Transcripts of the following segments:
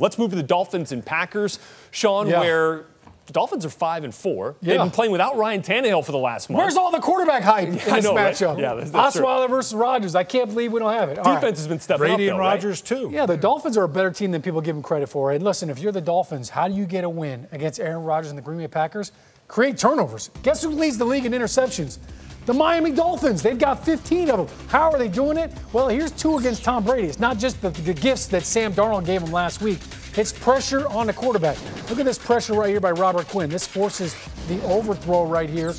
Let's move to the Dolphins and Packers, Sean, yeah. where the Dolphins are five and four. Yeah. They've been playing without Ryan Tannehill for the last month. Where's all the quarterback hype in this know, matchup? Right? Yeah, that's, that's Osweiler versus Rodgers. I can't believe we don't have it. All Defense right. has been stepping Brady up. Brady and Rodgers right? too. Yeah, the Dolphins are a better team than people give them credit for. And listen, if you're the Dolphins, how do you get a win against Aaron Rodgers and the Green Bay Packers? Create turnovers. Guess who leads the league in interceptions? The Miami Dolphins, they've got 15 of them. How are they doing it? Well, here's two against Tom Brady. It's not just the, the gifts that Sam Darnold gave him last week. It's pressure on the quarterback. Look at this pressure right here by Robert Quinn. This forces the overthrow right here.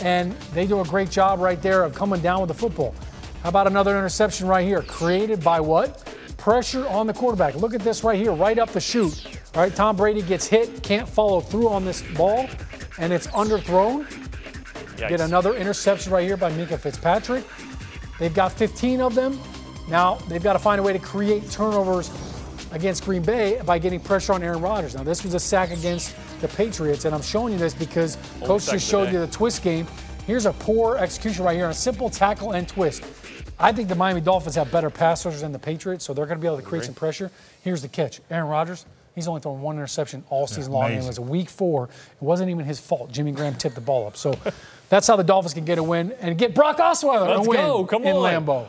And they do a great job right there of coming down with the football. How about another interception right here? Created by what? Pressure on the quarterback. Look at this right here, right up the chute. All right, Tom Brady gets hit, can't follow through on this ball, and it's underthrown. Yikes. Get another interception right here by Minkah Fitzpatrick. They've got 15 of them. Now they've got to find a way to create turnovers against Green Bay by getting pressure on Aaron Rodgers. Now this was a sack against the Patriots, and I'm showing you this because Only Coach just showed you the twist game. Here's a poor execution right here on a simple tackle and twist. I think the Miami Dolphins have better pass rushers than the Patriots, so they're going to be able to create some pressure. Here's the catch. Aaron Rodgers, he's only thrown one interception all season long, and it was a week four. It wasn't even his fault. Jimmy Graham tipped the ball up. So That's how the Dolphins can get a win and get Brock Osweiler Let's a win go. Come in on. Lambeau.